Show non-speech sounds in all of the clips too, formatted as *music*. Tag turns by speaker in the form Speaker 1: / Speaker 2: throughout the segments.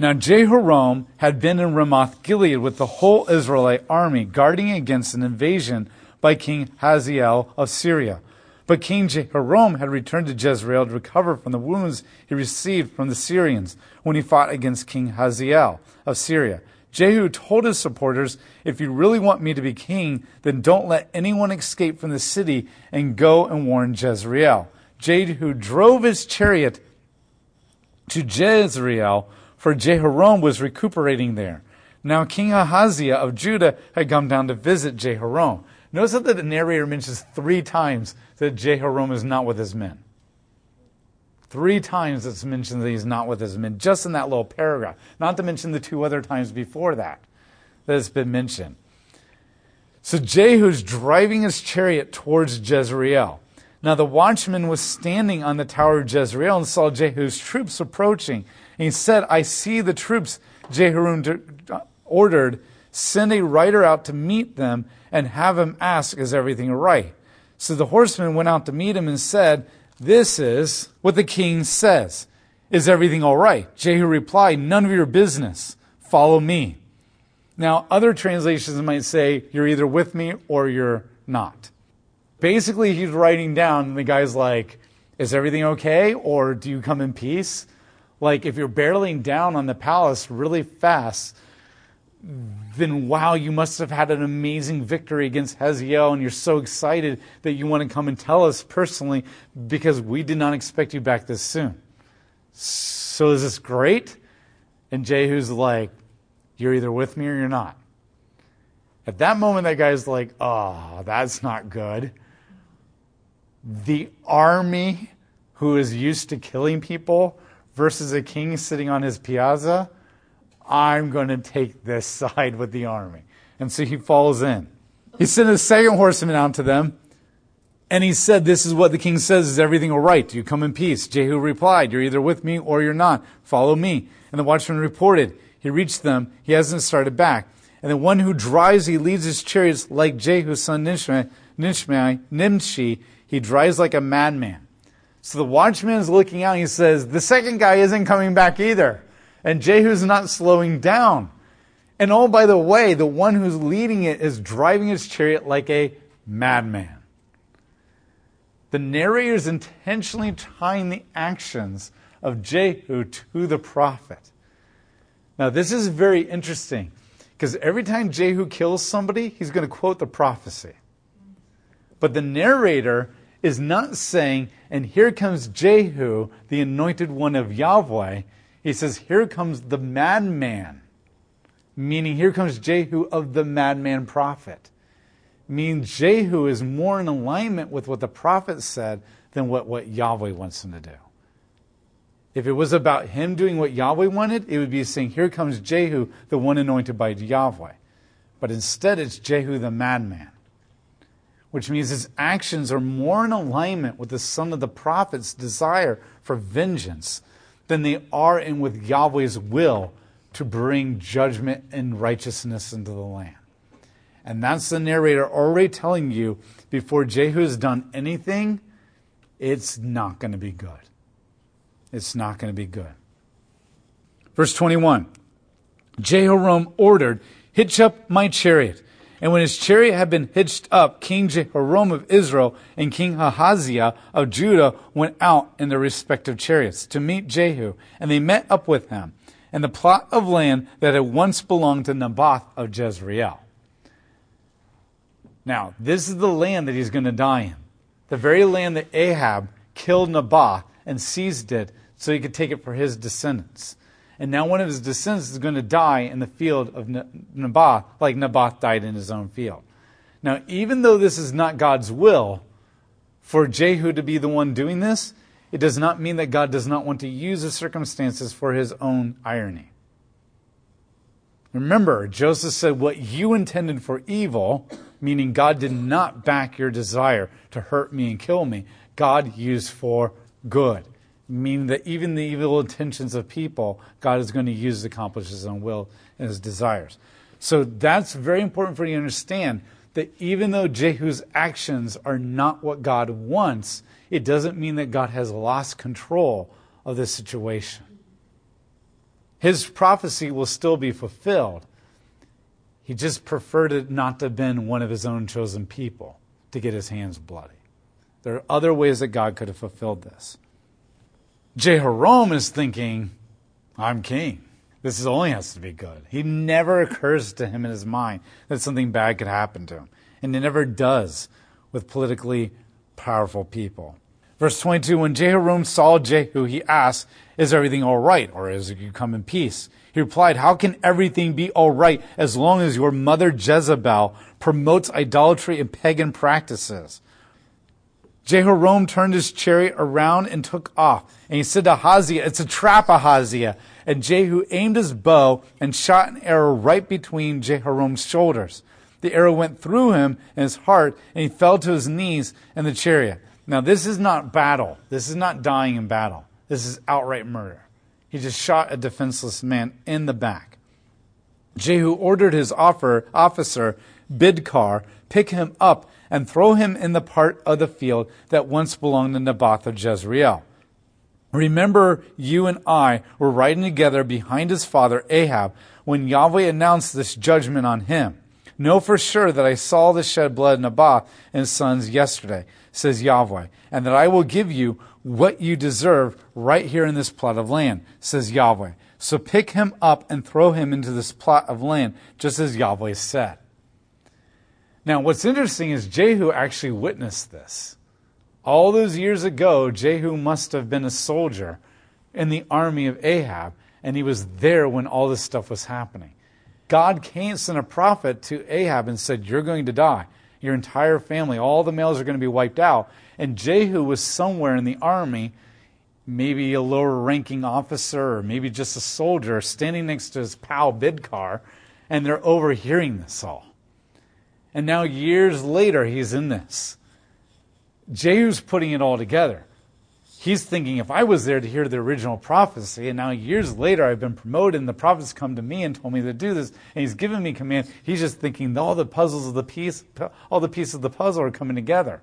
Speaker 1: Now Jehoram had been in Ramoth Gilead with the whole Israelite army, guarding against an invasion by King Hazael of Syria. But King Jehoram had returned to Jezreel to recover from the wounds he received from the Syrians when he fought against King Hazael of Syria. Jehu told his supporters, If you really want me to be king, then don't let anyone escape from the city and go and warn Jezreel. Jehu drove his chariot to Jezreel, for Jehoram was recuperating there. Now King Ahaziah of Judah had come down to visit Jehoram. Notice that the narrator mentions three times that Jehoram is not with his men. Three times it's mentioned that he's not with his men, just in that little paragraph. Not to mention the two other times before that that it's been mentioned. So Jehu's driving his chariot towards Jezreel. Now the watchman was standing on the tower of Jezreel and saw Jehu's troops approaching. And he said, I see the troops. Jehu ordered, send a rider out to meet them and have him ask, Is everything right? So the horseman went out to meet him and said, This is what the king says. Is everything all right? Jehu replied, None of your business. Follow me. Now, other translations might say, You're either with me or you're not. Basically, he's writing down, and the guy's like, Is everything okay? Or do you come in peace? Like, if you're barreling down on the palace really fast, then wow, you must have had an amazing victory against Hazael, and you're so excited that you want to come and tell us personally because we did not expect you back this soon. So is this great? And Jehu's like, You're either with me or you're not. At that moment, that guy's like, Oh, that's not good. The army who is used to killing people versus a king sitting on his piazza I'm going to take this *laughs* side with the army. And so he falls in. He sent a second horseman out to them, and he said, This is what the king says. Is everything all right? Do you come in peace? Jehu replied, You're either with me or you're not. Follow me. And the watchman reported, He reached them. He hasn't started back. And the one who drives, he leads his chariots like Jehu's son Nishmi, Nimshi. He drives like a madman. So the watchman is looking out. And he says, The second guy isn't coming back either. And Jehu's not slowing down. And oh, by the way, the one who's leading it is driving his chariot like a madman. The narrator is intentionally tying the actions of Jehu to the prophet. Now, this is very interesting because every time Jehu kills somebody, he's going to quote the prophecy. But the narrator is not saying, and here comes Jehu, the anointed one of Yahweh. He says, Here comes the madman, meaning here comes Jehu of the madman prophet. Meaning Jehu is more in alignment with what the prophet said than what, what Yahweh wants him to do. If it was about him doing what Yahweh wanted, it would be saying, Here comes Jehu, the one anointed by Yahweh. But instead, it's Jehu the madman, which means his actions are more in alignment with the son of the prophet's desire for vengeance than they are in with Yahweh's will to bring judgment and righteousness into the land. And that's the narrator already telling you before Jehu has done anything, it's not going to be good. It's not going to be good. Verse 21 Jehoram ordered, Hitch up my chariot. And when his chariot had been hitched up, King Jehoram of Israel and King Ahaziah of Judah went out in their respective chariots to meet Jehu, and they met up with him in the plot of land that had once belonged to Naboth of Jezreel. Now, this is the land that he's going to die in. The very land that Ahab killed Naboth and seized it so he could take it for his descendants. And now one of his descendants is going to die in the field of Naboth, like Naboth died in his own field. Now, even though this is not God's will for Jehu to be the one doing this, it does not mean that God does not want to use the circumstances for his own irony. Remember, Joseph said, What you intended for evil, meaning God did not back your desire to hurt me and kill me, God used for good meaning that even the evil intentions of people, God is going to use to accomplish His own will and His desires. So that's very important for you to understand that even though Jehu's actions are not what God wants, it doesn't mean that God has lost control of the situation. His prophecy will still be fulfilled. He just preferred it not to have been one of his own chosen people to get his hands bloody. There are other ways that God could have fulfilled this. Jehoram is thinking, I'm king. This is only has to be good. He never occurs to him in his mind that something bad could happen to him. And it never does with politically powerful people. Verse 22 When Jehoram saw Jehu, he asked, Is everything all right, or is it you come in peace? He replied, How can everything be all right as long as your mother Jezebel promotes idolatry and pagan practices? Jehoram turned his chariot around and took off. And he said to Ahaziah, It's a trap, Ahaziah. And Jehu aimed his bow and shot an arrow right between Jehoram's shoulders. The arrow went through him and his heart, and he fell to his knees in the chariot. Now, this is not battle. This is not dying in battle. This is outright murder. He just shot a defenseless man in the back. Jehu ordered his offer, officer, Bidkar, pick him up and throw him in the part of the field that once belonged to Naboth of Jezreel. Remember, you and I were riding together behind his father Ahab when Yahweh announced this judgment on him. Know for sure that I saw the shed blood of Naboth and his sons yesterday, says Yahweh, and that I will give you what you deserve right here in this plot of land, says Yahweh. So pick him up and throw him into this plot of land, just as Yahweh said. Now, what's interesting is Jehu actually witnessed this. All those years ago, Jehu must have been a soldier in the army of Ahab, and he was there when all this stuff was happening. God came sent a prophet to Ahab and said, You're going to die. Your entire family, all the males are going to be wiped out. And Jehu was somewhere in the army, maybe a lower ranking officer or maybe just a soldier, standing next to his pal Bidkar, and they're overhearing this all. And now, years later, he's in this. Jehu's putting it all together. He's thinking, if I was there to hear the original prophecy, and now years later I've been promoted, and the prophets come to me and told me to do this, and he's given me command, he's just thinking all the puzzles of the piece, all the pieces of the puzzle are coming together.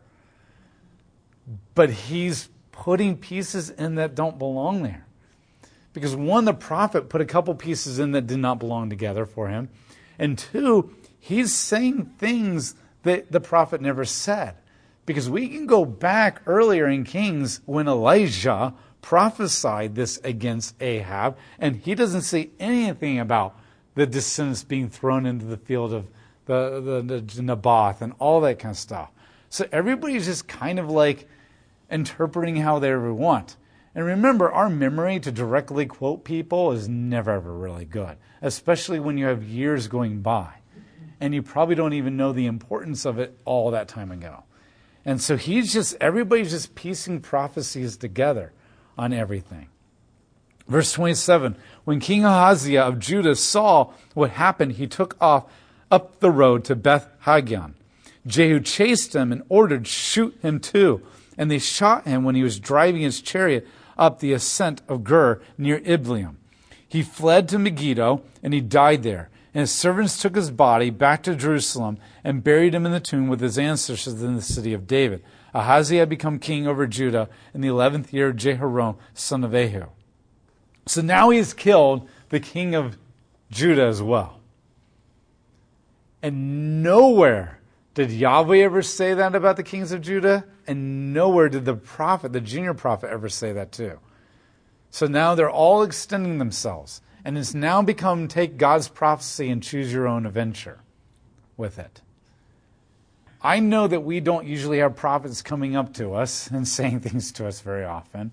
Speaker 1: But he's putting pieces in that don't belong there. Because one, the prophet put a couple pieces in that did not belong together for him. And two, he's saying things that the prophet never said. Because we can go back earlier in Kings when Elijah prophesied this against Ahab, and he doesn't say anything about the descendants being thrown into the field of the, the, the Naboth and all that kind of stuff. So everybody's just kind of like interpreting how they ever want. And remember, our memory to directly quote people is never ever really good, especially when you have years going by. And you probably don't even know the importance of it all that time ago. And so he's just, everybody's just piecing prophecies together on everything. Verse 27 When King Ahaziah of Judah saw what happened, he took off up the road to Beth Haggan. Jehu chased him and ordered, Shoot him too. And they shot him when he was driving his chariot up the ascent of Gur near Ibleam. He fled to Megiddo and he died there. And his servants took his body back to Jerusalem and buried him in the tomb with his ancestors in the city of David. Ahaziah had become king over Judah in the eleventh year of Jehoram, son of Ahab. So now he has killed the king of Judah as well. And nowhere did Yahweh ever say that about the kings of Judah, and nowhere did the prophet, the junior prophet, ever say that too. So now they're all extending themselves. And it's now become take God's prophecy and choose your own adventure with it. I know that we don't usually have prophets coming up to us *laughs* and saying things to us very often.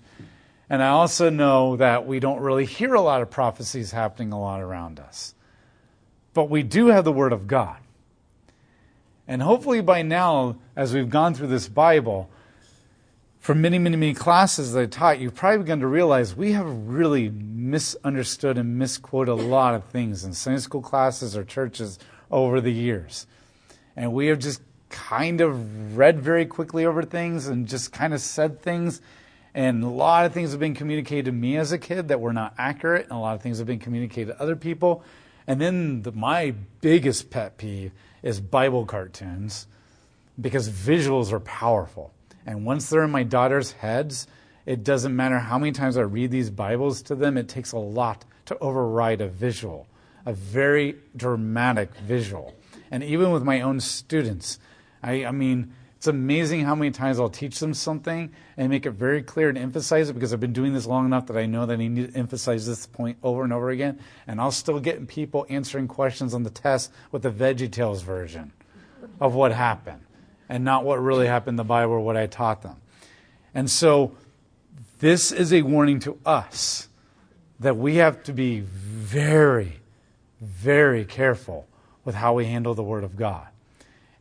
Speaker 1: And I also know that we don't really hear a lot of prophecies happening a lot around us. But we do have the Word of God. And hopefully by now, as we've gone through this Bible, for many, many, many classes that I taught, you've probably begun to realize we have really misunderstood and misquoted a lot of things in Sunday school classes or churches over the years. And we have just kind of read very quickly over things and just kind of said things. And a lot of things have been communicated to me as a kid that were not accurate, and a lot of things have been communicated to other people. And then the, my biggest pet peeve is Bible cartoons because visuals are powerful. And once they're in my daughter's heads, it doesn't matter how many times I read these Bibles to them, it takes a lot to override a visual, a very dramatic visual. And even with my own students, I, I mean, it's amazing how many times I'll teach them something and make it very clear and emphasize it because I've been doing this long enough that I know that I need to emphasize this point over and over again. And I'll still get people answering questions on the test with the VeggieTales version of what happened and not what really happened in the Bible or what I taught them. And so this is a warning to us that we have to be very, very careful with how we handle the Word of God.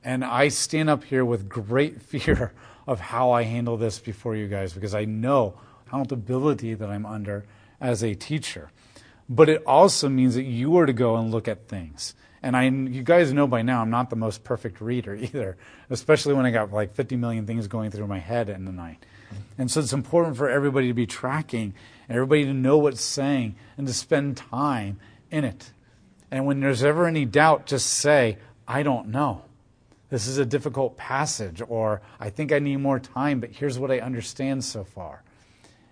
Speaker 1: And I stand up here with great *laughs* fear of how I handle this before you guys because I know the accountability that I'm under as a teacher. But it also means that you are to go and look at things. And I, you guys know by now I'm not the most perfect reader *laughs* either, especially when I got like 50 million things going through my head in the night. And so it's important for everybody to be tracking everybody to know what's saying and to spend time in it. And when there's ever any doubt, just say, I don't know this is a difficult passage, or I think I need more time, but here's what I understand so far.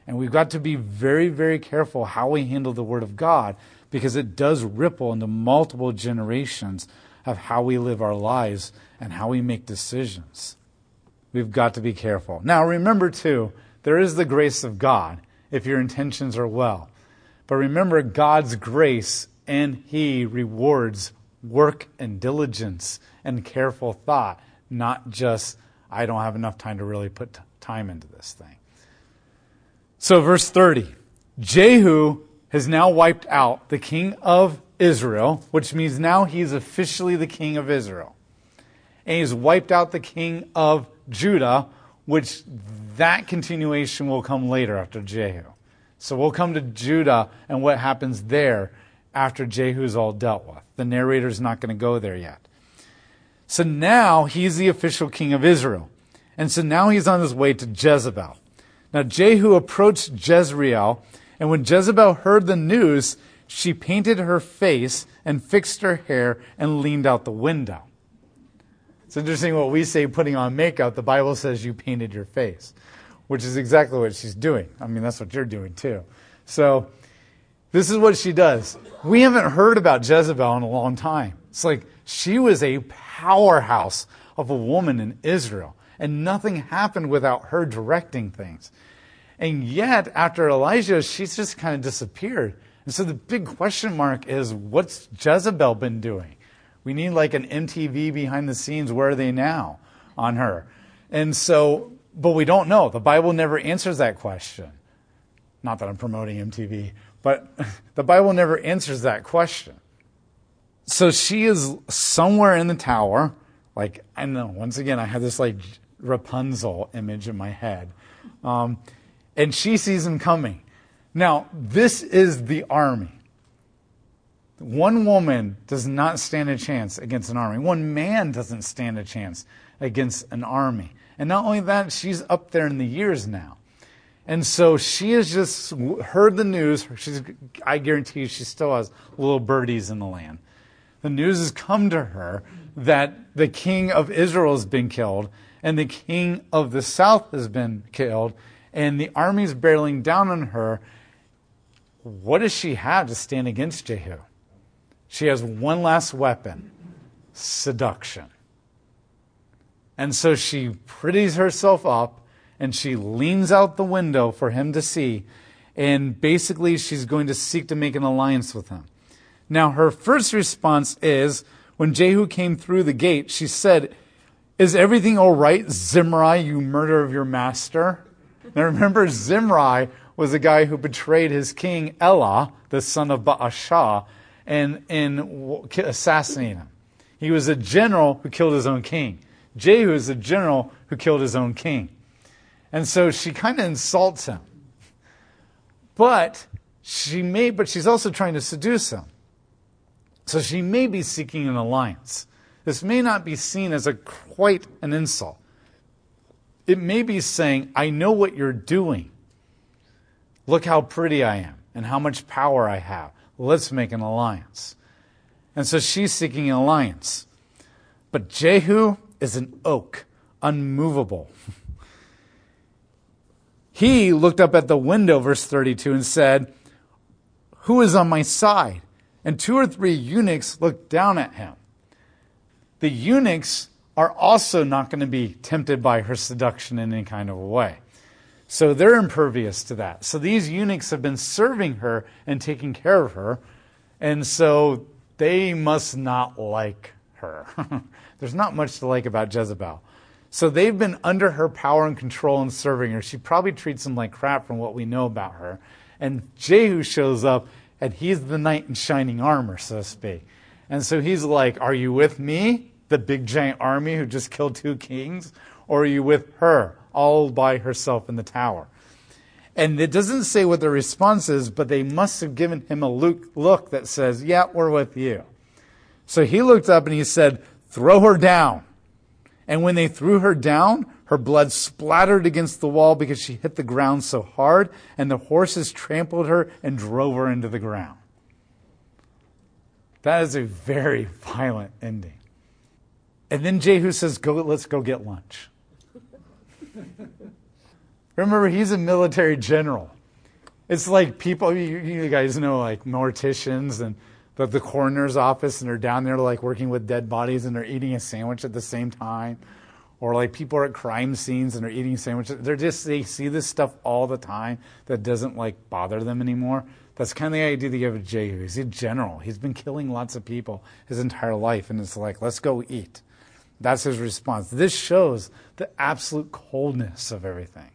Speaker 1: And we've got to be very, very careful how we handle the Word of God because it does ripple into multiple generations of how we live our lives and how we make decisions. We've got to be careful. Now, remember, too, there is the grace of God if your intentions are well. But remember God's grace, and He rewards work and diligence and careful thought, not just, I don't have enough time to really put t- time into this thing. So, verse 30 Jehu has now wiped out the king of Israel, which means now he's officially the king of Israel. And he's wiped out the king of Judah, which that continuation will come later after Jehu. So we'll come to Judah and what happens there after Jehu's all dealt with. The narrator's not going to go there yet. So now he's the official king of Israel. And so now he's on his way to Jezebel. Now Jehu approached Jezreel, and when Jezebel heard the news, she painted her face and fixed her hair and leaned out the window. It's interesting what we say putting on makeup. The Bible says you painted your face, which is exactly what she's doing. I mean, that's what you're doing too. So this is what she does. We haven't heard about Jezebel in a long time. It's like she was a powerhouse of a woman in Israel. And nothing happened without her directing things. And yet, after Elijah, she's just kind of disappeared. And so the big question mark is what's Jezebel been doing? We need like an MTV behind the scenes. Where are they now on her? And so, but we don't know. The Bible never answers that question. Not that I'm promoting MTV, but *laughs* the Bible never answers that question so she is somewhere in the tower. Like, I know, once again, I have this like Rapunzel image in my head. Um, and she sees him coming. Now, this is the army. One woman does not stand a chance against an army. One man doesn't stand a chance against an army. And not only that, she's up there in the years now. And so she has just heard the news. She's, I guarantee you, she still has little birdies in the land the news has come to her that the king of Israel has been killed and the king of the south has been killed and the army is barreling down on her. What does she have to stand against Jehu? She has one last weapon seduction. And so she pretties herself up and she leans out the window for him to see. And basically, she's going to seek to make an alliance with him. Now, her first response is when Jehu came through the gate, she said, Is everything all right, Zimri, you murder of your master? Now, remember, Zimri was a guy who betrayed his king, Elah, the son of Baasha, and, and assassinated him. He was a general who killed his own king. Jehu is a general who killed his own king. And so she kind of insults him. But she may, but she's also trying to seduce him. So she may be seeking an alliance. This may not be seen as a quite an insult. It may be saying, I know what you're doing. Look how pretty I am and how much power I have. Let's make an alliance. And so she's seeking an alliance. But Jehu is an oak, unmovable. *laughs* he looked up at the window, verse 32, and said, Who is on my side? And two or three eunuchs looked down at him. The eunuchs are also not going to be tempted by her seduction in any kind of a way. So they're impervious to that. So these eunuchs have been serving her and taking care of her. And so they must not like her. *laughs* There's not much to like about Jezebel. So they've been under her power and control and serving her. She probably treats them like crap from what we know about her. And Jehu shows up, and he's the knight in shining armor, so to speak. And so he's like, Are you with me, the big giant army who just killed two kings? Or are you with her, all by herself in the tower? And it doesn't say what the response is, but they must have given him a look that says, Yeah, we're with you. So he looked up and he said, Throw her down. And when they threw her down, her blood splattered against the wall because she hit the ground so hard, and the horses trampled her and drove her into the ground. That is a very violent ending. And then Jehu says, go, Let's go get lunch. *laughs* Remember, he's a military general. It's like people, you, you guys know, like morticians and the, the coroner's office and they're down there like working with dead bodies and they're eating a sandwich at the same time. Or like people are at crime scenes and they're eating sandwiches. They're just, they see this stuff all the time that doesn't like bother them anymore. That's kind of the idea that you have of Jehu. He's a general. He's been killing lots of people his entire life. And it's like, let's go eat. That's his response. This shows the absolute coldness of everything.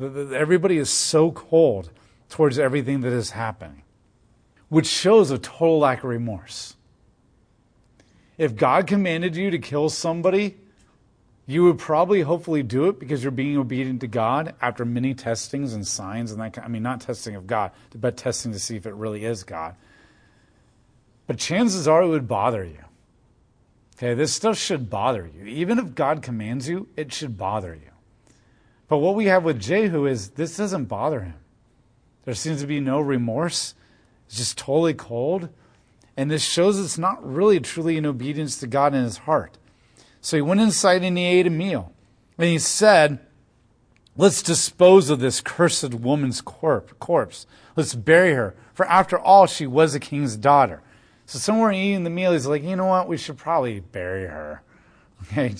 Speaker 1: Everybody is so cold towards everything that is happening which shows a total lack of remorse. If God commanded you to kill somebody, you would probably hopefully do it because you're being obedient to God after many testings and signs and that kind, I mean not testing of God, but testing to see if it really is God. But chances are it would bother you. Okay, this stuff should bother you. Even if God commands you, it should bother you. But what we have with Jehu is this doesn't bother him. There seems to be no remorse. It's just totally cold. And this shows it's not really truly in obedience to God in his heart. So he went inside and he ate a meal. And he said, Let's dispose of this cursed woman's corp- corpse. Let's bury her. For after all, she was a king's daughter. So somewhere eating the meal, he's like, you know what? We should probably bury her. *laughs* Okay?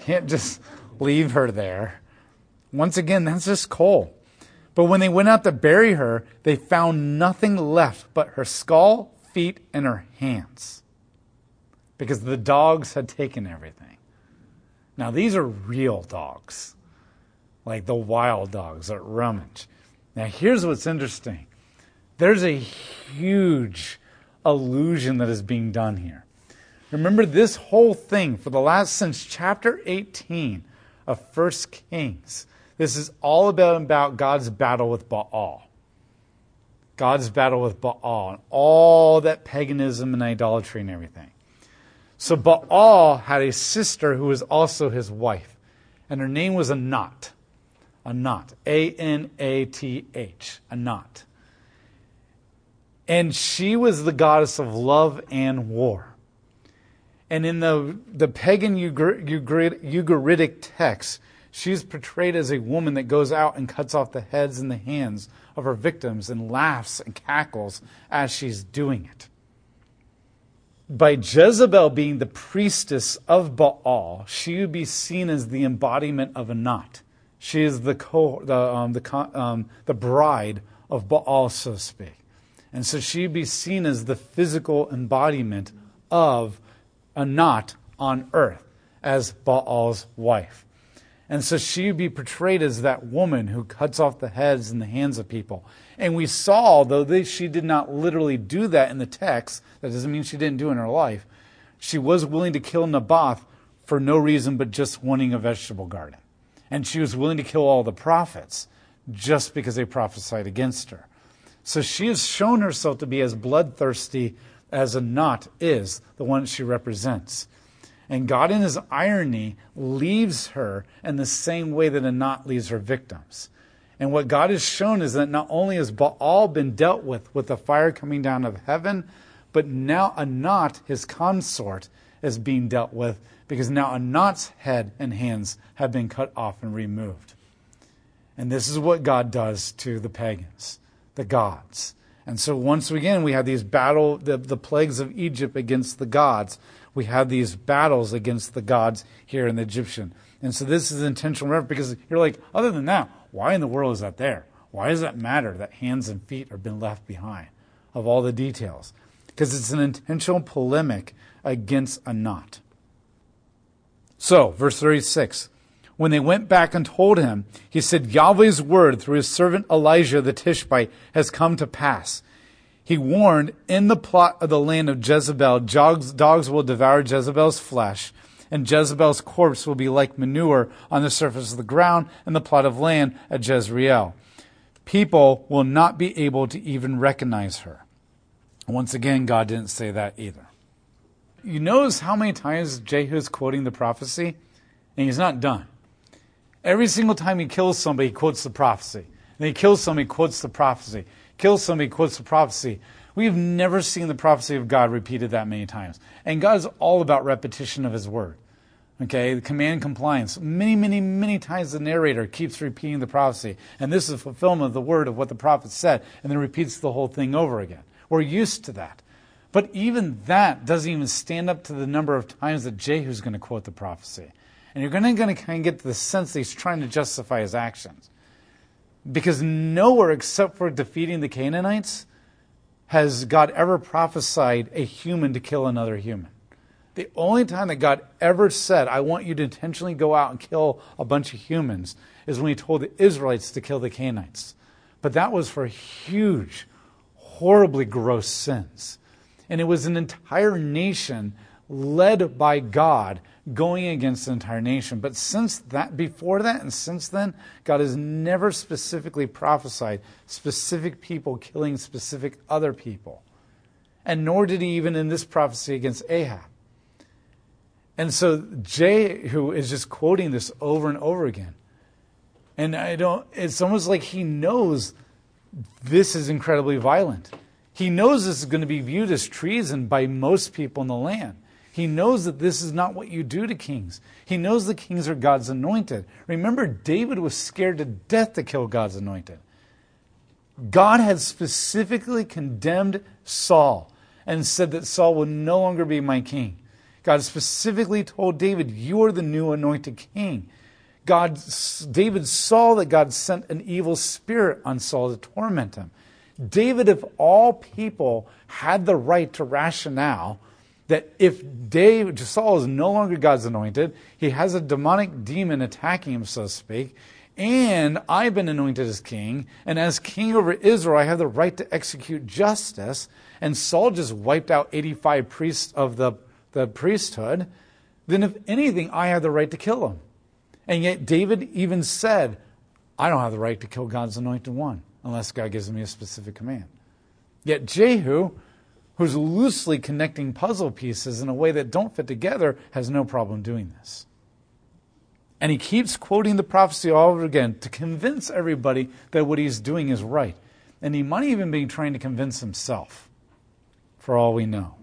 Speaker 1: Can't just leave her there. Once again, that's just coal. But when they went out to bury her, they found nothing left but her skull, feet, and her hands. Because the dogs had taken everything. Now, these are real dogs, like the wild dogs that rummage. Now, here's what's interesting there's a huge illusion that is being done here. Remember, this whole thing for the last, since chapter 18 of First Kings, this is all about, about God's battle with Baal. God's battle with Baal and all that paganism and idolatry and everything. So Baal had a sister who was also his wife, and her name was Anat. Anat. A N A T H. Anat. And she was the goddess of love and war. And in the, the pagan Ugaritic text, She's portrayed as a woman that goes out and cuts off the heads and the hands of her victims and laughs and cackles as she's doing it. By Jezebel being the priestess of Baal, she would be seen as the embodiment of Anat. She is the, co- the, um, the, um, the bride of Baal, so to speak. And so she'd be seen as the physical embodiment of a Anat on earth as Baal's wife. And so she would be portrayed as that woman who cuts off the heads and the hands of people. And we saw, though they, she did not literally do that in the text, that doesn't mean she didn't do it in her life. She was willing to kill Naboth for no reason but just wanting a vegetable garden. And she was willing to kill all the prophets just because they prophesied against her. So she has shown herself to be as bloodthirsty as Anat is, the one she represents. And God, in his irony, leaves her in the same way that Anat leaves her victims. And what God has shown is that not only has Baal been dealt with with the fire coming down of heaven, but now Anat, his consort, is being dealt with because now Anat's head and hands have been cut off and removed. And this is what God does to the pagans, the gods. And so once again, we have these battle, the, the plagues of Egypt against the gods. We have these battles against the gods here in the Egyptian. And so this is intentional reference because you're like, other than that, why in the world is that there? Why does that matter that hands and feet have been left behind of all the details? Because it's an intentional polemic against Anat. So, verse 36. When they went back and told him, he said, Yahweh's word through his servant Elijah the Tishbite has come to pass. He warned, in the plot of the land of Jezebel, dogs, will devour Jezebel's flesh, and Jezebel's corpse will be like manure on the surface of the ground and the plot of land at Jezreel. People will not be able to even recognize her. Once again, God didn't say that either. You notice how many times Jehu is quoting the prophecy? And he's not done. Every single time he kills somebody, he quotes the prophecy. And he kills somebody, quotes the prophecy. Kills somebody, quotes the prophecy. We've never seen the prophecy of God repeated that many times. And God is all about repetition of his word. Okay, the command compliance. Many, many, many times the narrator keeps repeating the prophecy. And this is fulfillment of the word of what the prophet said, and then repeats the whole thing over again. We're used to that. But even that doesn't even stand up to the number of times that Jehu's going to quote the prophecy. And you're going to, kind of get the sense that he's trying to justify his actions. Because nowhere except for defeating the Canaanites has God ever prophesied a human to kill another human. The only time that God ever said, I want you to intentionally go out and kill a bunch of humans, is when he told the Israelites to kill the Canaanites. But that was for huge, horribly gross sins. And it was an entire nation led by God going against the entire nation. But since that, before that, and since then, God has never specifically prophesied specific people killing specific other people. And nor did he even in this prophecy against Ahab. And so Jehu is just quoting this over and over again. And I don't, it's almost like he knows this is incredibly violent. He knows this is going to be viewed as treason by most people in the land. He knows that this is not what you do to kings. He knows the kings are God's anointed. Remember, David was scared to death to kill God's anointed. God had specifically condemned Saul and said that Saul would no longer be my king. God specifically told David, You are the new anointed king. God, David saw that God sent an evil spirit on Saul to torment him. David, of all people, had the right to rationale that if David, Saul is no longer God's anointed, he has a demonic demon attacking him, so to speak, and I've been anointed as king, and as king over Israel, I have the right to execute justice. And Saul just wiped out 85 priests of the, the priesthood. Then, if anything, I have the right to kill him. And yet, David even said, I don't have the right to kill God's anointed one unless God gives me a specific command. Yet, Jehu, who's loosely connecting puzzle pieces in a way that don't fit together, has no problem doing this. And he keeps quoting the prophecy all over again to convince everybody that what he's doing is right. And he might even be trying to convince himself, for all we know.